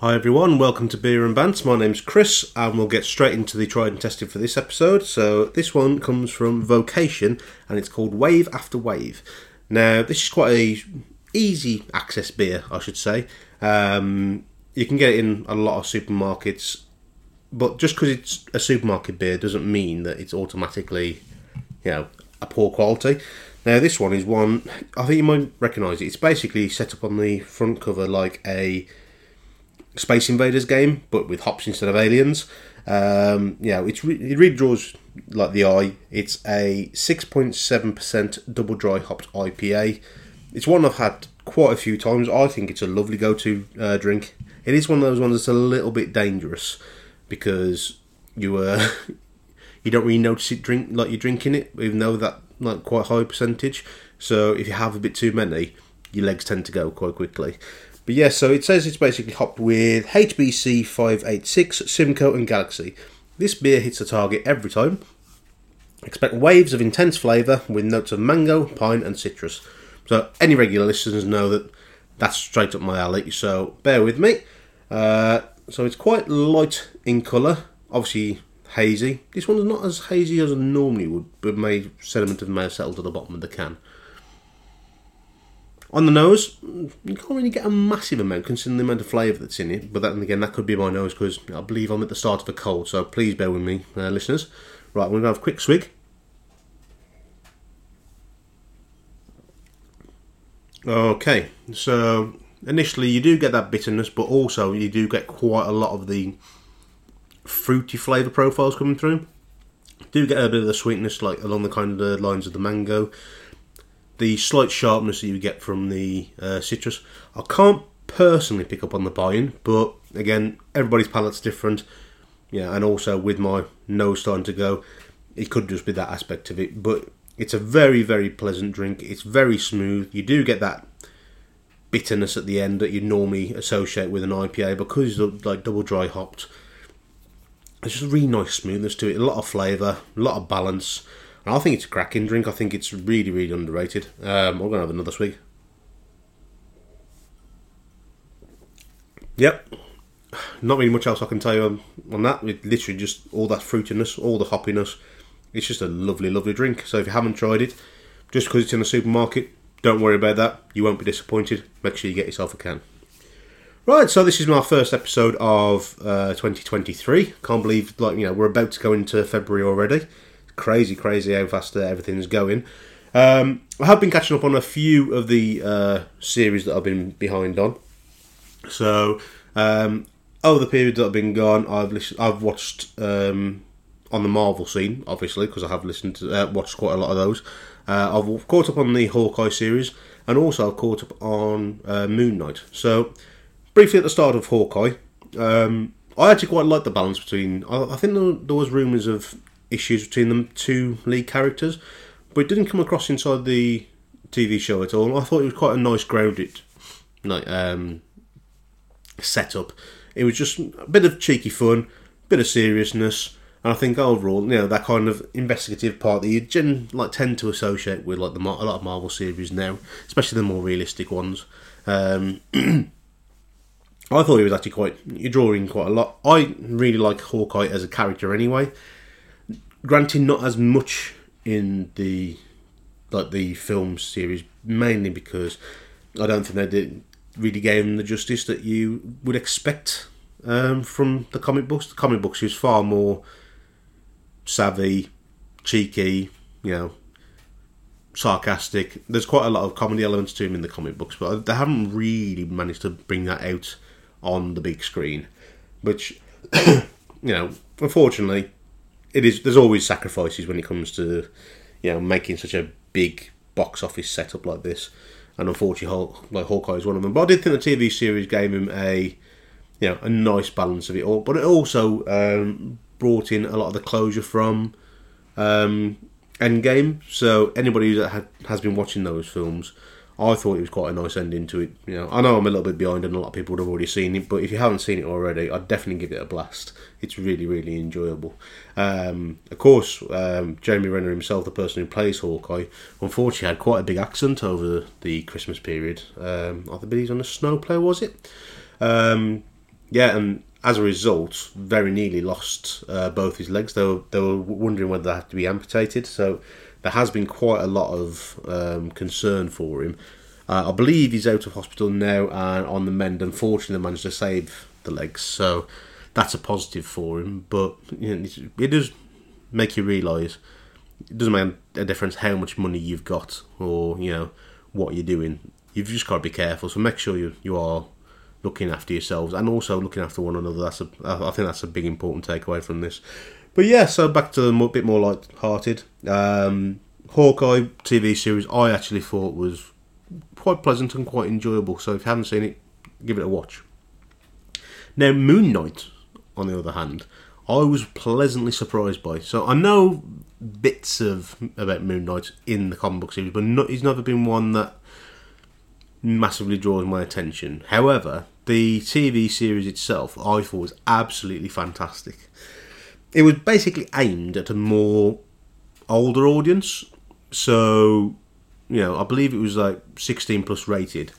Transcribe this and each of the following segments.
Hi everyone, welcome to Beer and Bants. My name's Chris, and we'll get straight into the tried and tested for this episode. So this one comes from Vocation, and it's called Wave After Wave. Now this is quite a easy access beer, I should say. Um, you can get it in a lot of supermarkets, but just because it's a supermarket beer doesn't mean that it's automatically, you know, a poor quality. Now this one is one I think you might recognise it. It's basically set up on the front cover like a Space Invaders game, but with hops instead of aliens. Um, yeah, it's re- it really draws like the eye. It's a six point seven percent double dry hopped IPA. It's one I've had quite a few times. I think it's a lovely go to uh, drink. It is one of those ones that's a little bit dangerous because you uh, you don't really notice it drink like you're drinking it, even though that like quite high percentage. So if you have a bit too many, your legs tend to go quite quickly. But yeah, so it says it's basically hopped with HBC 586, Simcoe, and Galaxy. This beer hits the target every time. Expect waves of intense flavour with notes of mango, pine, and citrus. So any regular listeners know that that's straight up my alley. So bear with me. Uh, so it's quite light in colour, obviously hazy. This one's not as hazy as I normally would, but may sediment of may have settled to the bottom of the can. On the nose, you can't really get a massive amount considering the amount of flavour that's in it. But then again, that could be my nose because I believe I'm at the start of a cold. So please bear with me, uh, listeners. Right, we're going to have a quick swig. Okay, so initially you do get that bitterness, but also you do get quite a lot of the fruity flavour profiles coming through. Do get a bit of the sweetness, like along the kind of lines of the mango the slight sharpness that you get from the uh, citrus. I can't personally pick up on the buying, but again, everybody's palate's different. Yeah, and also with my nose starting to go, it could just be that aspect of it. But it's a very, very pleasant drink. It's very smooth. You do get that bitterness at the end that you normally associate with an IPA because it's like double dry hopped. It's just really nice smoothness to it, a lot of flavour, a lot of balance. And I think it's a cracking drink. I think it's really, really underrated. Um, I'm going to have another swig. Yep. Not really much else I can tell you on, on that. It literally just all that fruitiness, all the hoppiness. It's just a lovely, lovely drink. So if you haven't tried it, just because it's in the supermarket, don't worry about that. You won't be disappointed. Make sure you get yourself a can. Right, so this is my first episode of uh, 2023. Can't believe, like you know, we're about to go into February already crazy, crazy how fast uh, everything's going. Um, I have been catching up on a few of the uh, series that I've been behind on. So um, over the period that I've been gone, I've listened, I've watched um, on the Marvel scene, obviously, because I have listened to uh, watched quite a lot of those. Uh, I've caught up on the Hawkeye series, and also I've caught up on uh, Moon Knight. So briefly at the start of Hawkeye, um, I actually quite like the balance between. I, I think there, there was rumours of issues between the two lead characters, but it didn't come across inside the TV show at all. I thought it was quite a nice grounded like um, setup. It was just a bit of cheeky fun, a bit of seriousness, and I think overall, you know, that kind of investigative part that you gen, like tend to associate with like the a lot of Marvel series now, especially the more realistic ones. Um, I thought he was actually quite you're drawing quite a lot. I really like Hawkeye as a character anyway granted not as much in the like the film series mainly because I don't think they did really gave him the justice that you would expect um, from the comic books. The comic books is far more savvy, cheeky, you know, sarcastic. There's quite a lot of comedy elements to him in the comic books, but they haven't really managed to bring that out on the big screen, which you know, unfortunately, it is. There's always sacrifices when it comes to you know making such a big box office setup like this, and unfortunately, like Hawkeye is one of them. But I did think the TV series gave him a you know a nice balance of it all, but it also um, brought in a lot of the closure from um, Endgame. So anybody that has been watching those films I thought it was quite a nice ending to it. You know, I know I'm a little bit behind, and a lot of people would have already seen it. But if you haven't seen it already, I'd definitely give it a blast. It's really, really enjoyable. Um, of course, um, Jeremy Renner himself, the person who plays Hawkeye, unfortunately had quite a big accent over the Christmas period. Um, I believe he's on a was it? Um, yeah, and as a result, very nearly lost uh, both his legs. They were, they were wondering whether they had to be amputated. So there has been quite a lot of um, concern for him. Uh, I believe he's out of hospital now and on the mend. Unfortunately, they managed to save the legs, so that's a positive for him. But you know, it does make you realise it doesn't make a difference how much money you've got or you know what you're doing. You've just got to be careful. So make sure you you are looking after yourselves and also looking after one another. That's a I think that's a big important takeaway from this. But yeah, so back to a bit more light-hearted. Um, Hawkeye TV series I actually thought was quite pleasant and quite enjoyable. So if you haven't seen it, give it a watch. Now, Moon Knight, on the other hand, I was pleasantly surprised by. So I know bits of about Moon Knight in the comic book series, but not, he's never been one that massively draws my attention. However, the TV series itself, I thought was absolutely fantastic. It was basically aimed at a more older audience, so you know, I believe it was like 16 plus rated.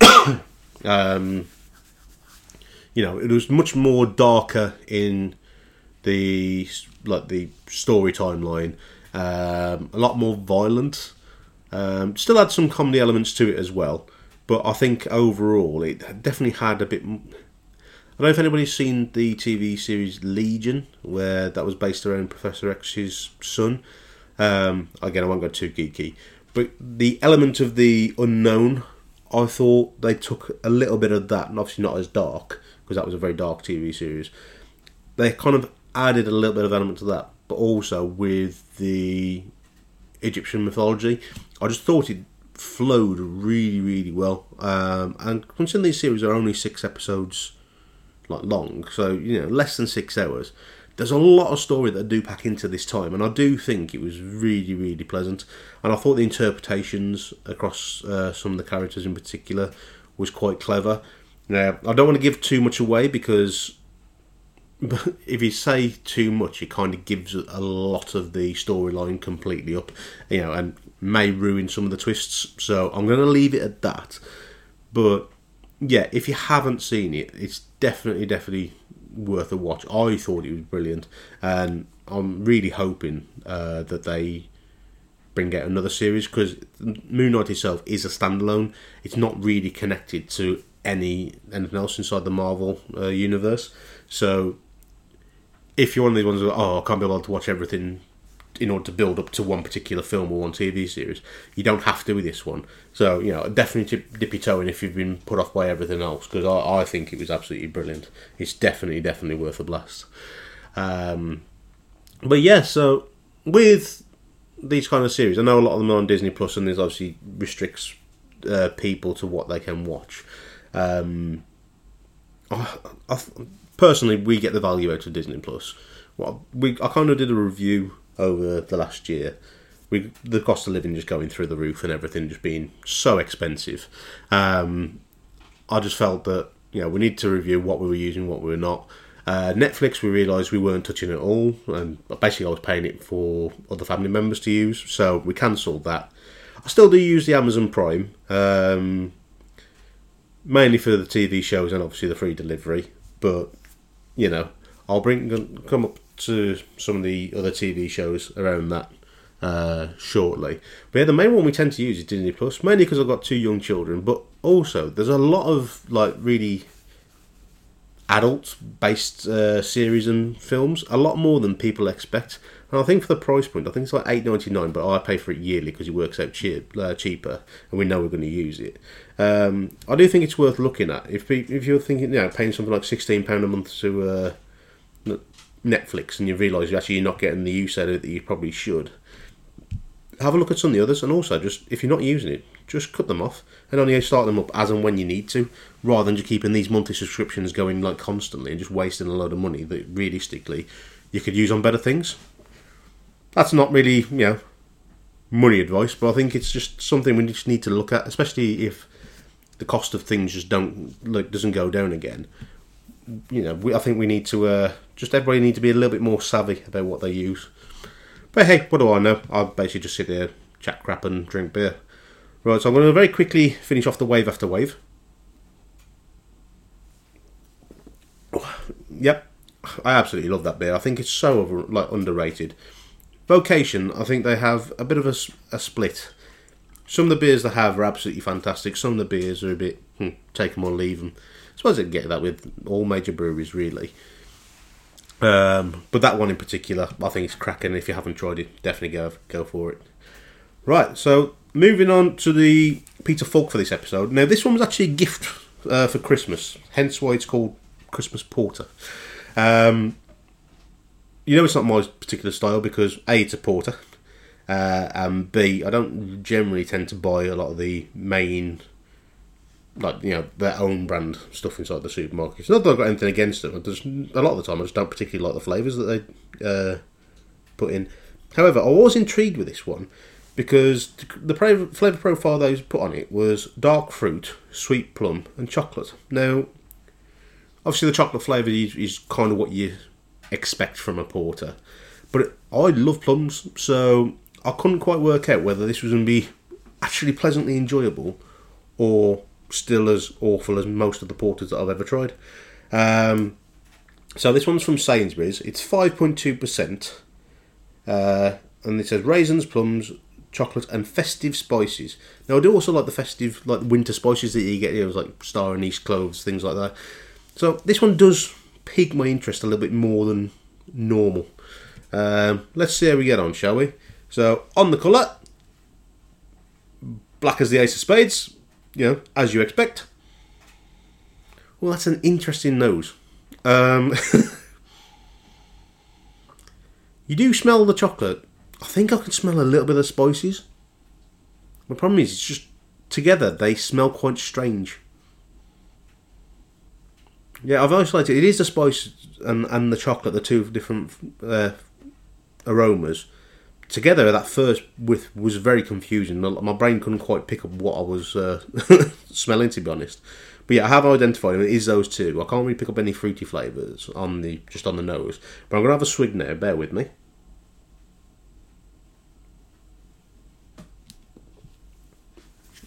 um, you know, it was much more darker in the like the story timeline, um, a lot more violent. Um, still had some comedy elements to it as well, but I think overall it definitely had a bit. I don't know if anybody's seen the TV series Legion, where that was based around Professor X's son. Um, again, I won't go too geeky, but the element of the unknown, I thought they took a little bit of that, and obviously not as dark because that was a very dark TV series. They kind of added a little bit of element to that, but also with the Egyptian mythology, I just thought it flowed really, really well. Um, and considering these series are only six episodes like long, so you know less than six hours, there's a lot of story that I do pack into this time, and I do think it was really, really pleasant. And I thought the interpretations across uh, some of the characters in particular was quite clever. Now, I don't want to give too much away because if you say too much, it kind of gives a lot of the storyline completely up, you know, and may ruin some of the twists. So I'm going to leave it at that. But yeah, if you haven't seen it, it's definitely, definitely worth a watch. I thought it was brilliant, and I'm really hoping uh, that they bring out another series because Moon Knight itself is a standalone. It's not really connected to any anything else inside the Marvel uh, universe. So if you're one of these ones oh I can't be able to watch everything in order to build up to one particular film or one TV series, you don't have to with this one. So you know definitely dip your toe in if you've been put off by everything else because I, I think it was absolutely brilliant. It's definitely definitely worth a blast. Um, but yeah, so with these kind of series, I know a lot of them are on Disney Plus, and this obviously restricts uh, people to what they can watch. Um, I, I, personally, we get the value out of Disney Plus. Well, we I kind of did a review over the last year. We the cost of living just going through the roof and everything just being so expensive. Um, I just felt that you know we need to review what we were using, what we were not. Uh, Netflix, we realised we weren't touching it all, and basically I was paying it for other family members to use, so we cancelled that. I still do use the Amazon Prime. Um, mainly for the TV shows and obviously the free delivery. But you know, I'll bring come up to some of the other TV shows around that uh, shortly. But yeah, the main one we tend to use is Disney Plus, mainly because I've got two young children. But also, there's a lot of like really adult based uh, series and films, a lot more than people expect. And I think for the price point, I think it's like eight ninety nine, but I pay for it yearly because it works out cheap, uh, cheaper, and we know we're going to use it. Um, I do think it's worth looking at if if you're thinking, you know, paying something like sixteen pound a month to uh, Netflix, and you realise actually you're not getting the use out of it that you probably should. Have a look at some of the others, and also just if you're not using it, just cut them off and only start them up as and when you need to, rather than just keeping these monthly subscriptions going like constantly and just wasting a load of money that realistically you could use on better things that's not really you know money advice, but I think it's just something we just need to look at, especially if the cost of things just don't like doesn't go down again. You know, we, I think we need to uh, just everybody need to be a little bit more savvy about what they use. But hey, what do I know? I'll basically just sit there, chat crap, and drink beer. Right, so I'm going to very quickly finish off the wave after wave. Yep, I absolutely love that beer. I think it's so over, like underrated. Vocation, I think they have a bit of a, a, split. Some of the beers they have are absolutely fantastic. Some of the beers are a bit hmm, take them or leave them. Suppose I can get that with all major breweries, really. Um, but that one in particular, I think it's cracking. If you haven't tried it, definitely go go for it. Right, so moving on to the Peter Falk for this episode. Now, this one was actually a gift uh, for Christmas, hence why it's called Christmas Porter. Um, you know, it's not my particular style because A, it's a porter, uh, and B, I don't generally tend to buy a lot of the main, like, you know, their own brand stuff inside the supermarkets. Not that I've got anything against them, just, a lot of the time I just don't particularly like the flavours that they uh, put in. However, I was intrigued with this one because the flavour profile they put on it was dark fruit, sweet plum, and chocolate. Now, obviously, the chocolate flavour is, is kind of what you expect from a porter, but I love plums, so I couldn't quite work out whether this was going to be actually pleasantly enjoyable or still as awful as most of the porters that I've ever tried. Um, so this one's from Sainsbury's. It's five point two percent. Uh, and it says raisins, plums, chocolate, and festive spices. Now I do also like the festive, like winter spices that you get, you know, like star anise, cloves, things like that. So this one does pique my interest a little bit more than normal. Um, let's see how we get on, shall we? So on the colour, black as the ace of spades, you know, as you expect. Well, that's an interesting nose. Um, you do smell the chocolate. I think I can smell a little bit of spices. The problem is, it's just together they smell quite strange. Yeah, I've isolated. It is the spice and, and the chocolate, the two different uh, aromas. Together, that first with was very confusing. My, brain couldn't quite pick up what I was uh, smelling, to be honest. But yeah, I have identified them. It is those two. I can't really pick up any fruity flavours on the just on the nose. But I'm gonna have a swig now. Bear with me.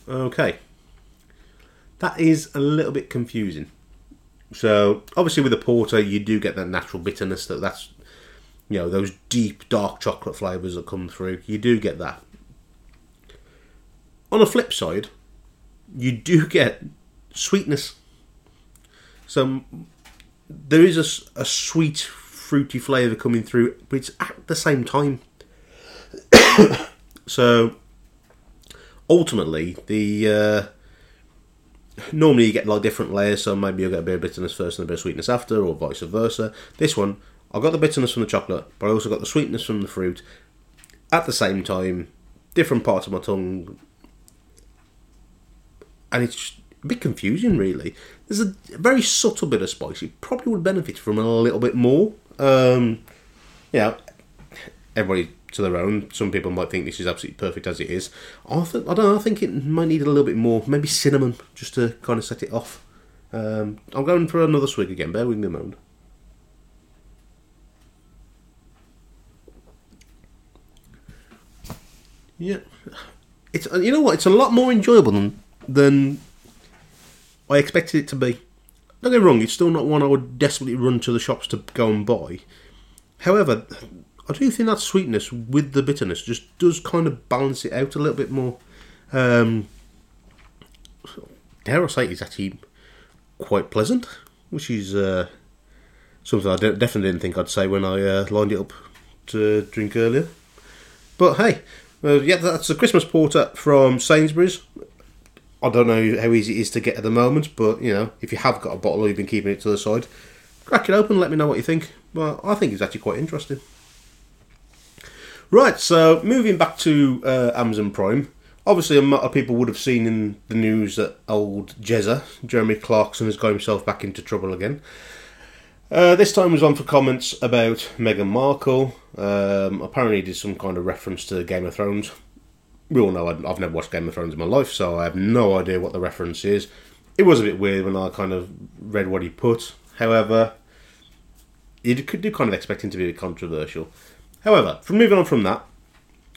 Okay. That is a little bit confusing. So obviously with a porter you do get that natural bitterness that that's you know, those deep dark chocolate flavours that come through. You do get that. On the flip side, you do get sweetness. So there is a sweet, fruity flavour coming through, but it's at the same time. so ultimately, the uh, normally you get like different layers. So maybe you'll get a bit of bitterness first and a bit of sweetness after, or vice versa. This one, I got the bitterness from the chocolate, but I also got the sweetness from the fruit. At the same time, different parts of my tongue, and it's a bit confusing, really. There's a very subtle bit of spice. You probably would benefit from a little bit more. Um, everybody to their own. Some people might think this is absolutely perfect as it is. I, th- I don't know. I think it might need a little bit more, maybe cinnamon, just to kind of set it off. Um, I'm going for another swig again. Bear with me a moment. Yeah, it's you know what? It's a lot more enjoyable than than I expected it to be. Don't get me wrong; it's still not one I would desperately run to the shops to go and buy. However, I do think that sweetness with the bitterness just does kind of balance it out a little bit more. Um, dare I say, it's actually quite pleasant, which is uh, something I definitely didn't think I'd say when I uh, lined it up to drink earlier. But hey, uh, yeah, that's a Christmas porter from Sainsbury's. I don't know how easy it is to get at the moment, but you know, if you have got a bottle or you've been keeping it to the side, crack it open. Let me know what you think. Well, I think it's actually quite interesting. Right, so moving back to uh, Amazon Prime. Obviously, a lot of people would have seen in the news that old Jezza, Jeremy Clarkson, has got himself back into trouble again. Uh, this time was on for comments about Meghan Markle. Um, apparently, did some kind of reference to Game of Thrones. We all know I've never watched Game of Thrones in my life, so I have no idea what the reference is. It was a bit weird when I kind of read what he put. However, you could do kind of expect him to be a bit controversial. However, from moving on from that,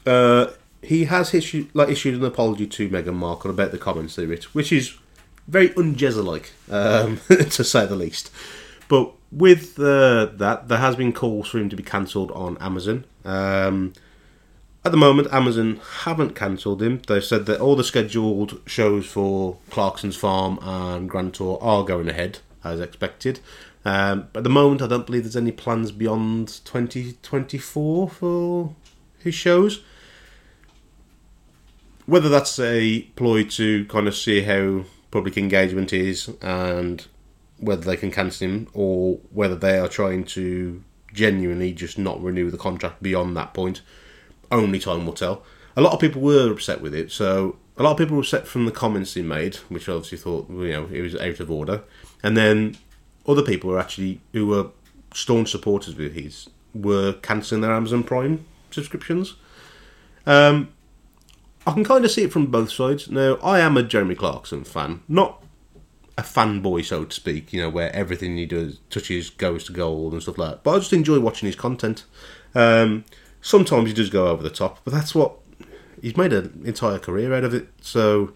uh, he has issued like issued an apology to Meghan Markle about the comments they wrote, which is very unjezza like, um, to say the least. But with that, there has been calls for him to be cancelled on Amazon. Um, at the moment, Amazon haven't cancelled him. They've said that all the scheduled shows for Clarkson's Farm and Grand Tour are going ahead as expected. Um, at the moment, I don't believe there's any plans beyond 2024 for his shows. Whether that's a ploy to kind of see how public engagement is and whether they can cancel him or whether they are trying to genuinely just not renew the contract beyond that point, only time will tell. A lot of people were upset with it, so a lot of people were upset from the comments he made, which obviously thought you know it was out of order, and then other people were actually who were staunch supporters with his were cancelling their Amazon Prime subscriptions. Um, I can kind of see it from both sides. Now, I am a Jeremy Clarkson fan, not a fanboy, so to speak. You know, where everything he does touches goes to gold and stuff like that. But I just enjoy watching his content. Um, sometimes he does go over the top, but that's what he's made an entire career out of it. So,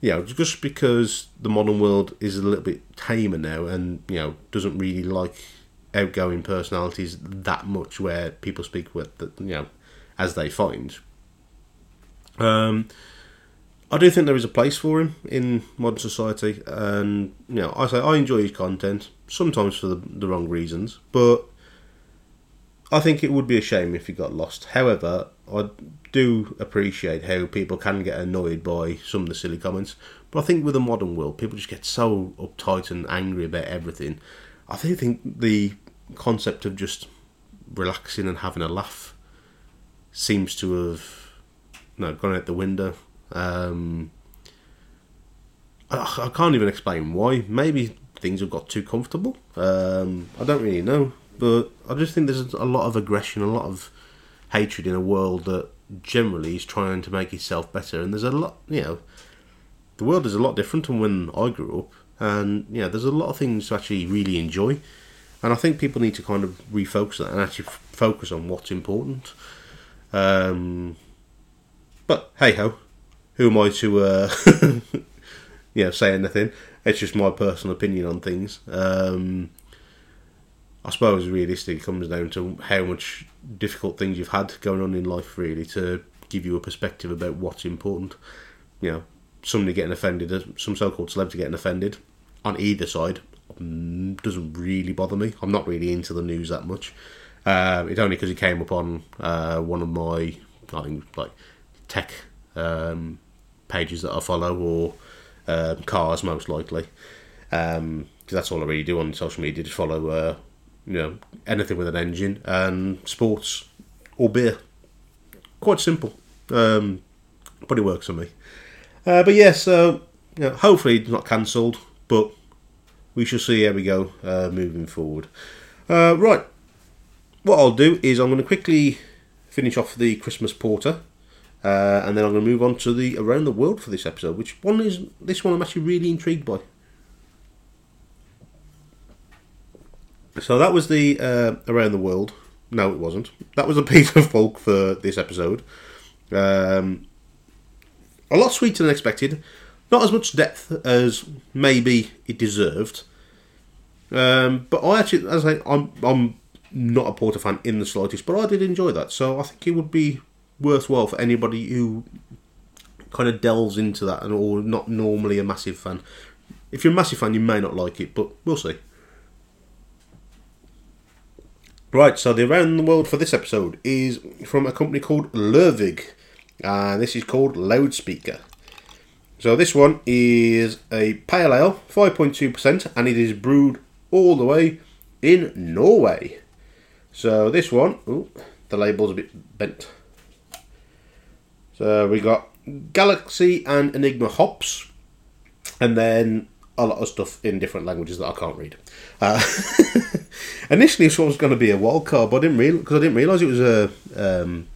you know, just because the modern world is a little bit tamer now, and you know, doesn't really like outgoing personalities that much, where people speak with, the, you know, as they find. Um, I do think there is a place for him in modern society, and you know, I say I enjoy his content sometimes for the, the wrong reasons, but I think it would be a shame if he got lost. However, I do appreciate how people can get annoyed by some of the silly comments, but I think with the modern world, people just get so uptight and angry about everything. I do think the concept of just relaxing and having a laugh seems to have no, gone out the window. Um, I, I, can't even explain why. Maybe things have got too comfortable. Um, I don't really know, but I just think there's a lot of aggression, a lot of hatred in a world that generally is trying to make itself better. And there's a lot, you know, the world is a lot different than when I grew up, and yeah, there's a lot of things to actually really enjoy. And I think people need to kind of refocus that and actually f- focus on what's important. Um, but hey ho, who am I to uh, you know say anything? It's just my personal opinion on things. Um, I suppose realistically it comes down to how much difficult things you've had going on in life, really, to give you a perspective about what's important. You know, somebody getting offended, some so-called celebrity getting offended on either side mm, doesn't really bother me. I'm not really into the news that much. Uh, it's only because it came up on uh, one of my, I think, like tech um, pages that I follow or uh, cars most likely. Because um, that's all I really do on social media, just follow uh, you know anything with an engine and sports or beer. Quite simple, um, but it works for me. Uh, but yeah, so you know, hopefully it's not cancelled, but we shall see how we go uh, moving forward. Uh, right, what I'll do is I'm going to quickly finish off the Christmas porter uh, and then I'm going to move on to the around the world for this episode. Which one is this one? I'm actually really intrigued by. So that was the uh, around the world. No, it wasn't. That was a piece of folk for this episode. Um, a lot sweeter than expected. Not as much depth as maybe it deserved. Um, but I actually, as I, I'm, I'm not a Porter fan in the slightest, but I did enjoy that. So I think it would be worthwhile for anybody who kind of delves into that and or not normally a massive fan. If you're a massive fan, you may not like it, but we'll see. Right, so the around the world for this episode is from a company called Lervig, and this is called Loudspeaker. So this one is a pale ale, 5.2%, and it is brewed all the way in Norway. So this one, ooh, the label's a bit bent. So we got Galaxy and Enigma hops, and then a lot of stuff in different languages that I can't read. Uh, initially, this one was going to be a wild card, but I didn't real because I didn't realise it was a um,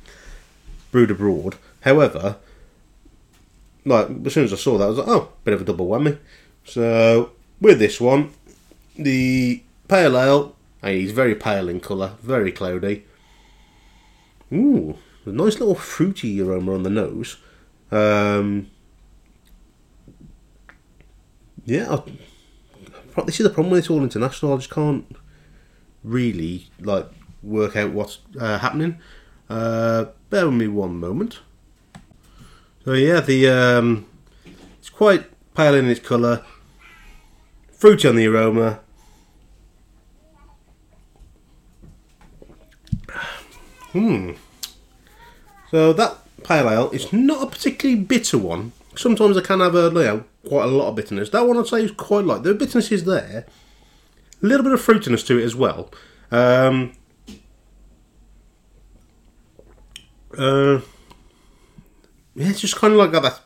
brewed abroad. However, like as soon as I saw that, I was like, oh, bit of a double whammy. So with this one, the pale ale, he's very pale in colour, very cloudy. Ooh, nice little fruity aroma on the nose. Um, yeah, I, this is the problem with it's all international. I just can't really like work out what's uh, happening. Uh, bear with me one moment. So yeah, the um, it's quite pale in its colour, fruity on the aroma. Hmm. So that pale ale is not a particularly bitter one. Sometimes I can have a you know, quite a lot of bitterness. That one I'd say is quite light. The bitterness is there. A little bit of fruitiness to it as well. Um, uh, yeah, it's just kind of like got that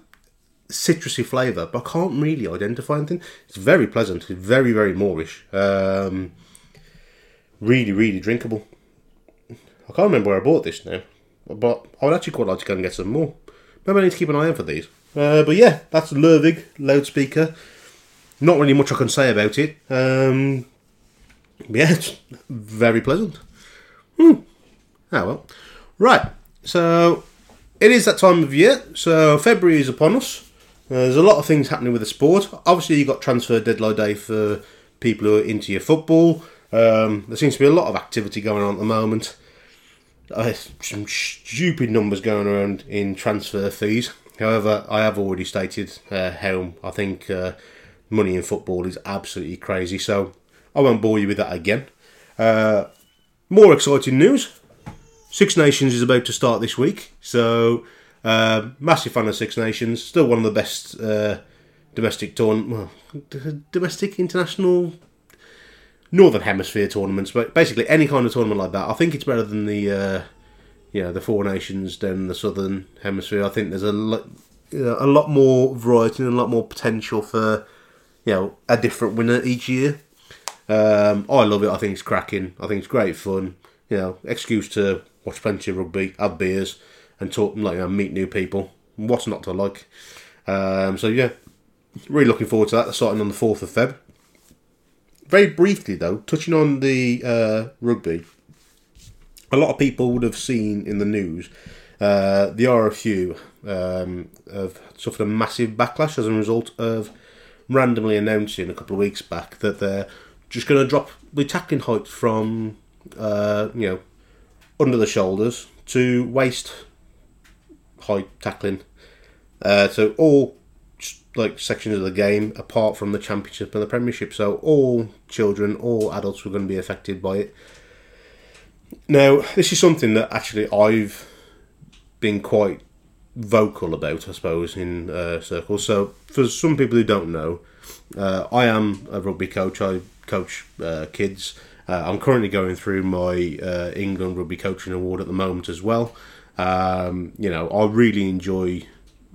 citrusy flavour, but I can't really identify anything. It's very pleasant. It's very, very Moorish. Um, really, really drinkable. I can't remember where I bought this now, but I would actually quite like to go and get some more. Maybe I need to keep an eye out for these. Uh, but yeah, that's Lervig loudspeaker. Not really much I can say about it. Um, yeah, it's very pleasant. Hmm. Ah well. Right. So it is that time of year. So February is upon us. Uh, there's a lot of things happening with the sport. Obviously, you've got transfer deadline day for people who are into your football. Um, there seems to be a lot of activity going on at the moment. Uh, some stupid numbers going around in transfer fees. However, I have already stated uh, how I think uh, money in football is absolutely crazy. So I won't bore you with that again. Uh, more exciting news. Six Nations is about to start this week. So uh, massive fan of Six Nations. Still one of the best uh, domestic tourn well, domestic international northern hemisphere tournaments, but basically any kind of tournament like that. I think it's better than the uh, you know the four nations down the southern hemisphere. I think there's a lot, you know, a lot more variety and a lot more potential for you know a different winner each year. Um, I love it. I think it's cracking. I think it's great fun. You know, excuse to watch plenty of rugby, have beers, and talk like you know, meet new people. What's not to like? Um, so yeah, really looking forward to that. starting on the fourth of Feb. Very briefly though, touching on the uh, rugby, a lot of people would have seen in the news uh, the RFU um, have suffered a massive backlash as a result of randomly announcing a couple of weeks back that they're just going to drop the tackling height from uh, you know under the shoulders to waist height tackling. Uh, so all like sections of the game apart from the championship and the premiership. So all children, all adults were going to be affected by it. Now, this is something that actually I've been quite vocal about, I suppose, in uh, circles. So, for some people who don't know, uh, I am a rugby coach. I coach uh, kids. Uh, I'm currently going through my uh, England Rugby Coaching Award at the moment as well. Um, you know, I really enjoy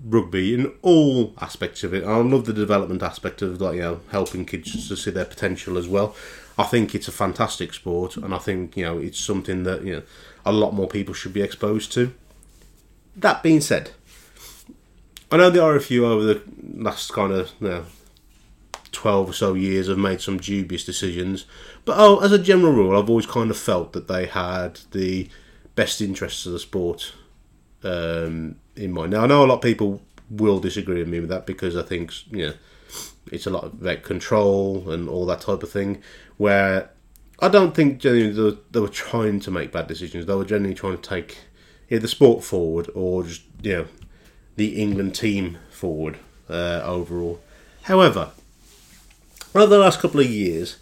rugby in all aspects of it. I love the development aspect of like you know helping kids to see their potential as well. I think it's a fantastic sport, and I think you know it's something that you know a lot more people should be exposed to. That being said, I know the RFU over the last kind of you know, twelve or so years have made some dubious decisions, but oh, as a general rule, I've always kind of felt that they had the best interests of the sport um, in mind. Now I know a lot of people will disagree with me with that because I think you know it's a lot of about control and all that type of thing. Where I don't think genuinely they were, they were trying to make bad decisions. They were genuinely trying to take either the sport forward or just you know the England team forward uh, overall. However, over the last couple of years,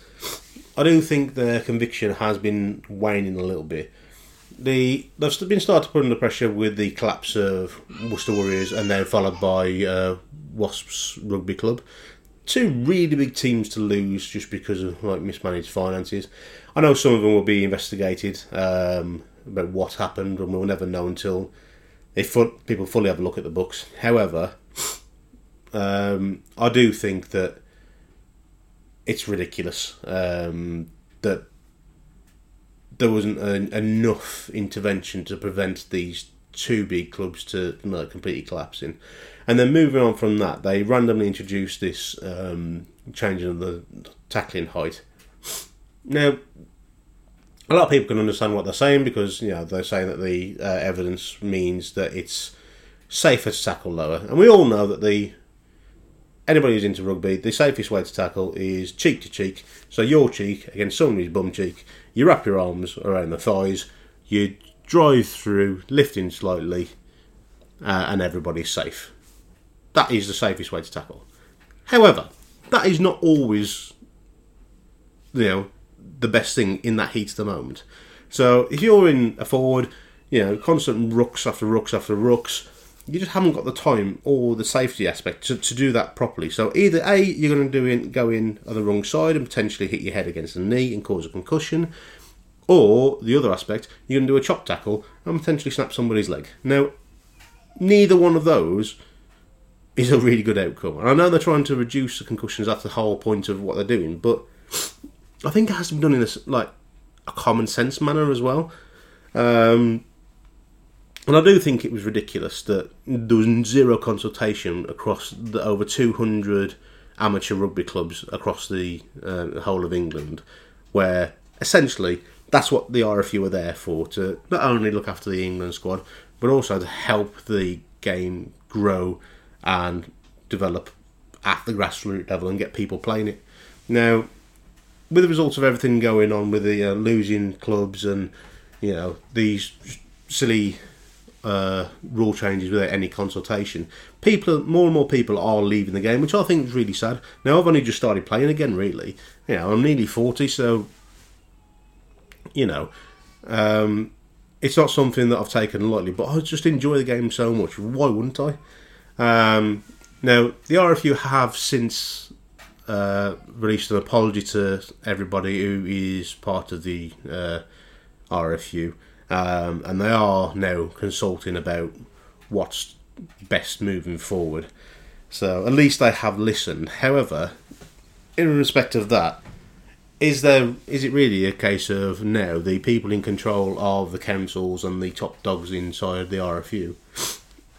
I do think their conviction has been waning a little bit. The they've been started put under pressure with the collapse of Worcester Warriors and then followed by uh, Wasps Rugby Club two really big teams to lose just because of like mismanaged finances. I know some of them will be investigated um, about what happened, and we'll never know until if people fully have a look at the books. However, um, I do think that it's ridiculous um, that there wasn't enough intervention to prevent these two big clubs to like, completely collapsing. And then moving on from that, they randomly introduced this um, changing of the tackling height. Now, a lot of people can understand what they're saying because you know they're saying that the uh, evidence means that it's safer to tackle lower, and we all know that the anybody who's into rugby, the safest way to tackle is cheek to cheek. So your cheek against somebody's bum cheek. You wrap your arms around the thighs. You drive through, lifting slightly, uh, and everybody's safe. That is the safest way to tackle. However, that is not always, you know, the best thing in that heat of the moment. So if you're in a forward, you know, constant rucks after rucks after rucks, you just haven't got the time or the safety aspect to, to do that properly. So either A, you're going to do in, go in on the wrong side and potentially hit your head against the knee and cause a concussion, or the other aspect, you're going to do a chop tackle and potentially snap somebody's leg. Now, neither one of those is a really good outcome. And I know they're trying to reduce the concussions. That's the whole point of what they're doing. But I think it has to be done in a like a common sense manner as well. Um, and I do think it was ridiculous that there was zero consultation across the over 200 amateur rugby clubs across the uh, whole of England, where essentially that's what the RFU are there for to not only look after the England squad, but also to help the game grow and develop at the grassroots level and get people playing it. Now, with the results of everything going on with the uh, losing clubs and you know these silly uh, rule changes without any consultation, people more and more people are leaving the game, which I think is really sad. Now I've only just started playing again, really. You know, I'm nearly forty, so you know, um, it's not something that I've taken lightly. But I just enjoy the game so much. Why wouldn't I? Um, now, the RFU have since uh, released an apology to everybody who is part of the uh, RFU, um, and they are now consulting about what's best moving forward. So at least they have listened. However, in respect of that, is there is it really a case of now the people in control of the councils and the top dogs inside the RFU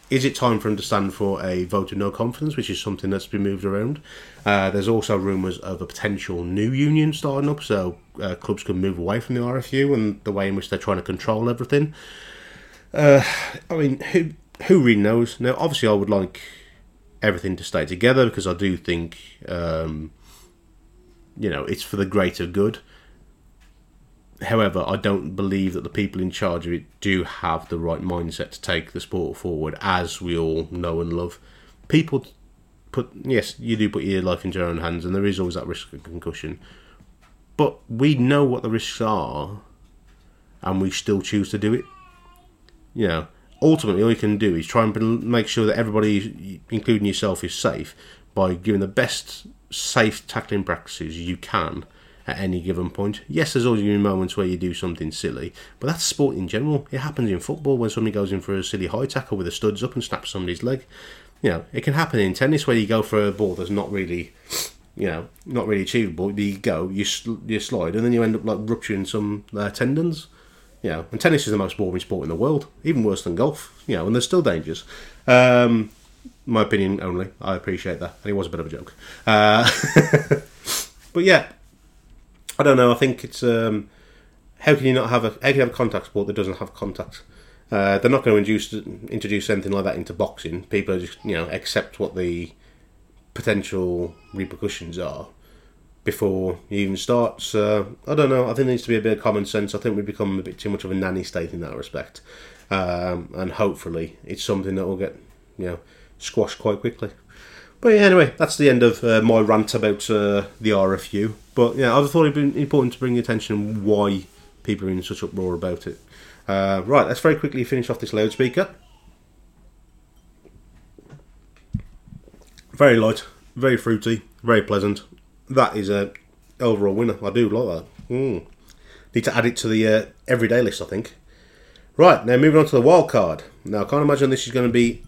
is it time for him to stand for a vote of no confidence, which is something that's been moved around? Uh, there's also rumours of a potential new union starting up, so uh, clubs can move away from the RFU and the way in which they're trying to control everything. Uh, I mean, who who really knows? Now, obviously, I would like everything to stay together because I do think, um, you know, it's for the greater good. However, I don't believe that the people in charge of it do have the right mindset to take the sport forward, as we all know and love. People put, yes, you do put your life into your own hands, and there is always that risk of concussion. But we know what the risks are, and we still choose to do it. You know, ultimately, all you can do is try and make sure that everybody, including yourself, is safe by giving the best safe tackling practices you can at any given point. Yes, there's always going to be moments where you do something silly, but that's sport in general. It happens in football when somebody goes in for a silly high tackle with the studs up and snaps somebody's leg. You know, it can happen in tennis where you go for a ball that's not really, you know, not really achievable. You go, you sl- you slide, and then you end up like rupturing some uh, tendons. You know, and tennis is the most boring sport in the world, even worse than golf. You know, and there's still dangers. Um, my opinion only. I appreciate that, and it was a bit of a joke. Uh, but yeah, I don't know. I think it's um, how can you not have a how can you have a contact sport that doesn't have contact? Uh, they're not going to introduce introduce anything like that into boxing. People just you know accept what the potential repercussions are before you even start. So I don't know. I think there needs to be a bit of common sense. I think we've become a bit too much of a nanny state in that respect, um, and hopefully it's something that will get you know squashed quite quickly. But yeah, anyway, that's the end of uh, my rant about uh, the RFU. But yeah, I thought it'd be important to bring attention why people are in such uproar about it. Uh, right, let's very quickly finish off this loudspeaker. Very light, very fruity, very pleasant. That is a overall winner. I do like that. Mm. Need to add it to the uh, everyday list, I think. Right, now moving on to the wild card. Now, I can't imagine this is going to be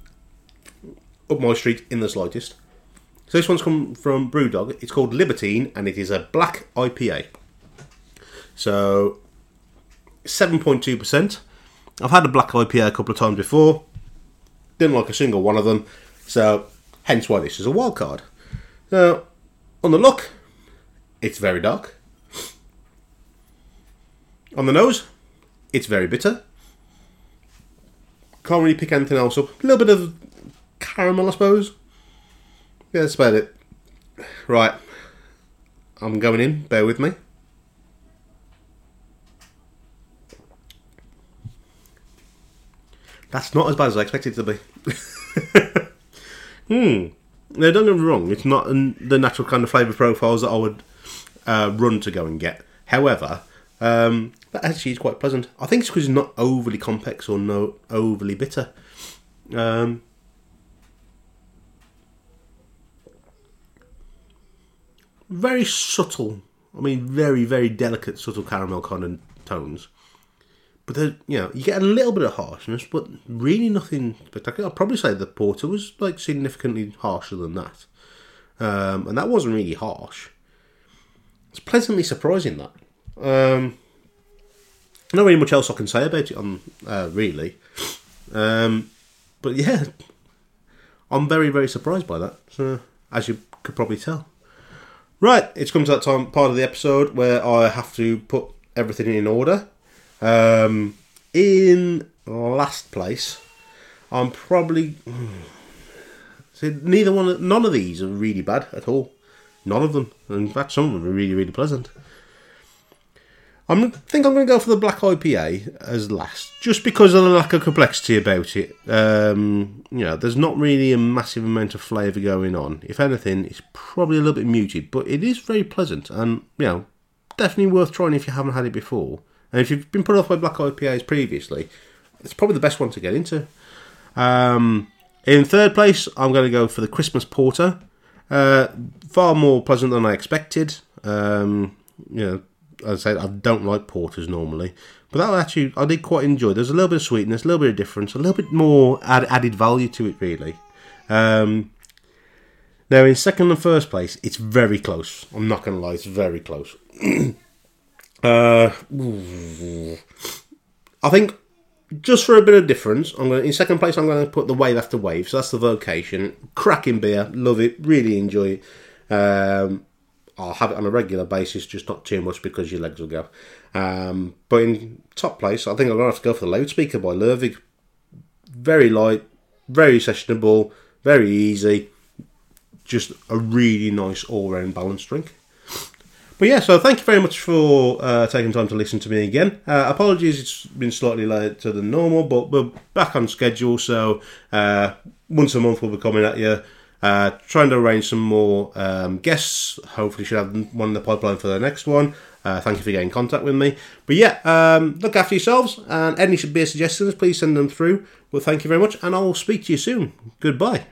up my street in the slightest. So this one's come from Brewdog. It's called Libertine, and it is a black IPA. So seven point two percent. I've had a black IPA a couple of times before. Didn't like a single one of them. So hence why this is a wild card. Now, on the look, it's very dark. On the nose, it's very bitter. Can't really pick anything else up. A little bit of caramel, I suppose. yeah, that's about it. Right, I'm going in. Bear with me. That's not as bad as I expected it to be. hmm. Now, don't get me wrong, it's not the natural kind of flavour profiles that I would uh, run to go and get. However, um, that actually is quite pleasant. I think it's because it's not overly complex or no overly bitter. Um, very subtle. I mean, very very delicate, subtle caramel kind tones. But then, you know, you get a little bit of harshness, but really nothing spectacular. I'd probably say the porter was like significantly harsher than that, um, and that wasn't really harsh. It's pleasantly surprising that. Um, not really much else I can say about it on uh, really, um, but yeah, I'm very very surprised by that. So, as you could probably tell. Right, it's come to that time part of the episode where I have to put everything in order. Um, in last place, I'm probably. See, neither one, none of these are really bad at all. None of them. In fact, some of them are really, really pleasant. I think I'm going to go for the black IPA as last, just because of the lack of complexity about it. Um, you know, there's not really a massive amount of flavour going on. If anything, it's probably a little bit muted, but it is very pleasant and you know, definitely worth trying if you haven't had it before. And if you've been put off by black IPAs previously, it's probably the best one to get into. Um, in third place, I'm going to go for the Christmas Porter. Uh, far more pleasant than I expected. Um, you know, as I said, I don't like porters normally, but that actually I did quite enjoy. There's a little bit of sweetness, a little bit of difference, a little bit more add, added value to it, really. Um, now, in second and first place, it's very close. I'm not going to lie, it's very close. Uh, I think just for a bit of difference, I'm going in second place. I'm going to put the wave after wave. So that's the vocation. Cracking beer, love it, really enjoy it. Um, I'll have it on a regular basis, just not too much because your legs will go. Um, but in top place, I think I'm going to have to go for the loudspeaker by Lervig. Very light, very sessionable, very easy. Just a really nice all round balanced drink. But yeah, so thank you very much for uh, taking time to listen to me again. Uh, apologies, it's been slightly later than normal, but we're back on schedule. So uh, once a month we'll be coming at you, uh, trying to arrange some more um, guests. Hopefully, should have one in the pipeline for the next one. Uh, thank you for getting in contact with me. But yeah, um, look after yourselves, and any beer suggestions, please send them through. Well, thank you very much, and I'll speak to you soon. Goodbye.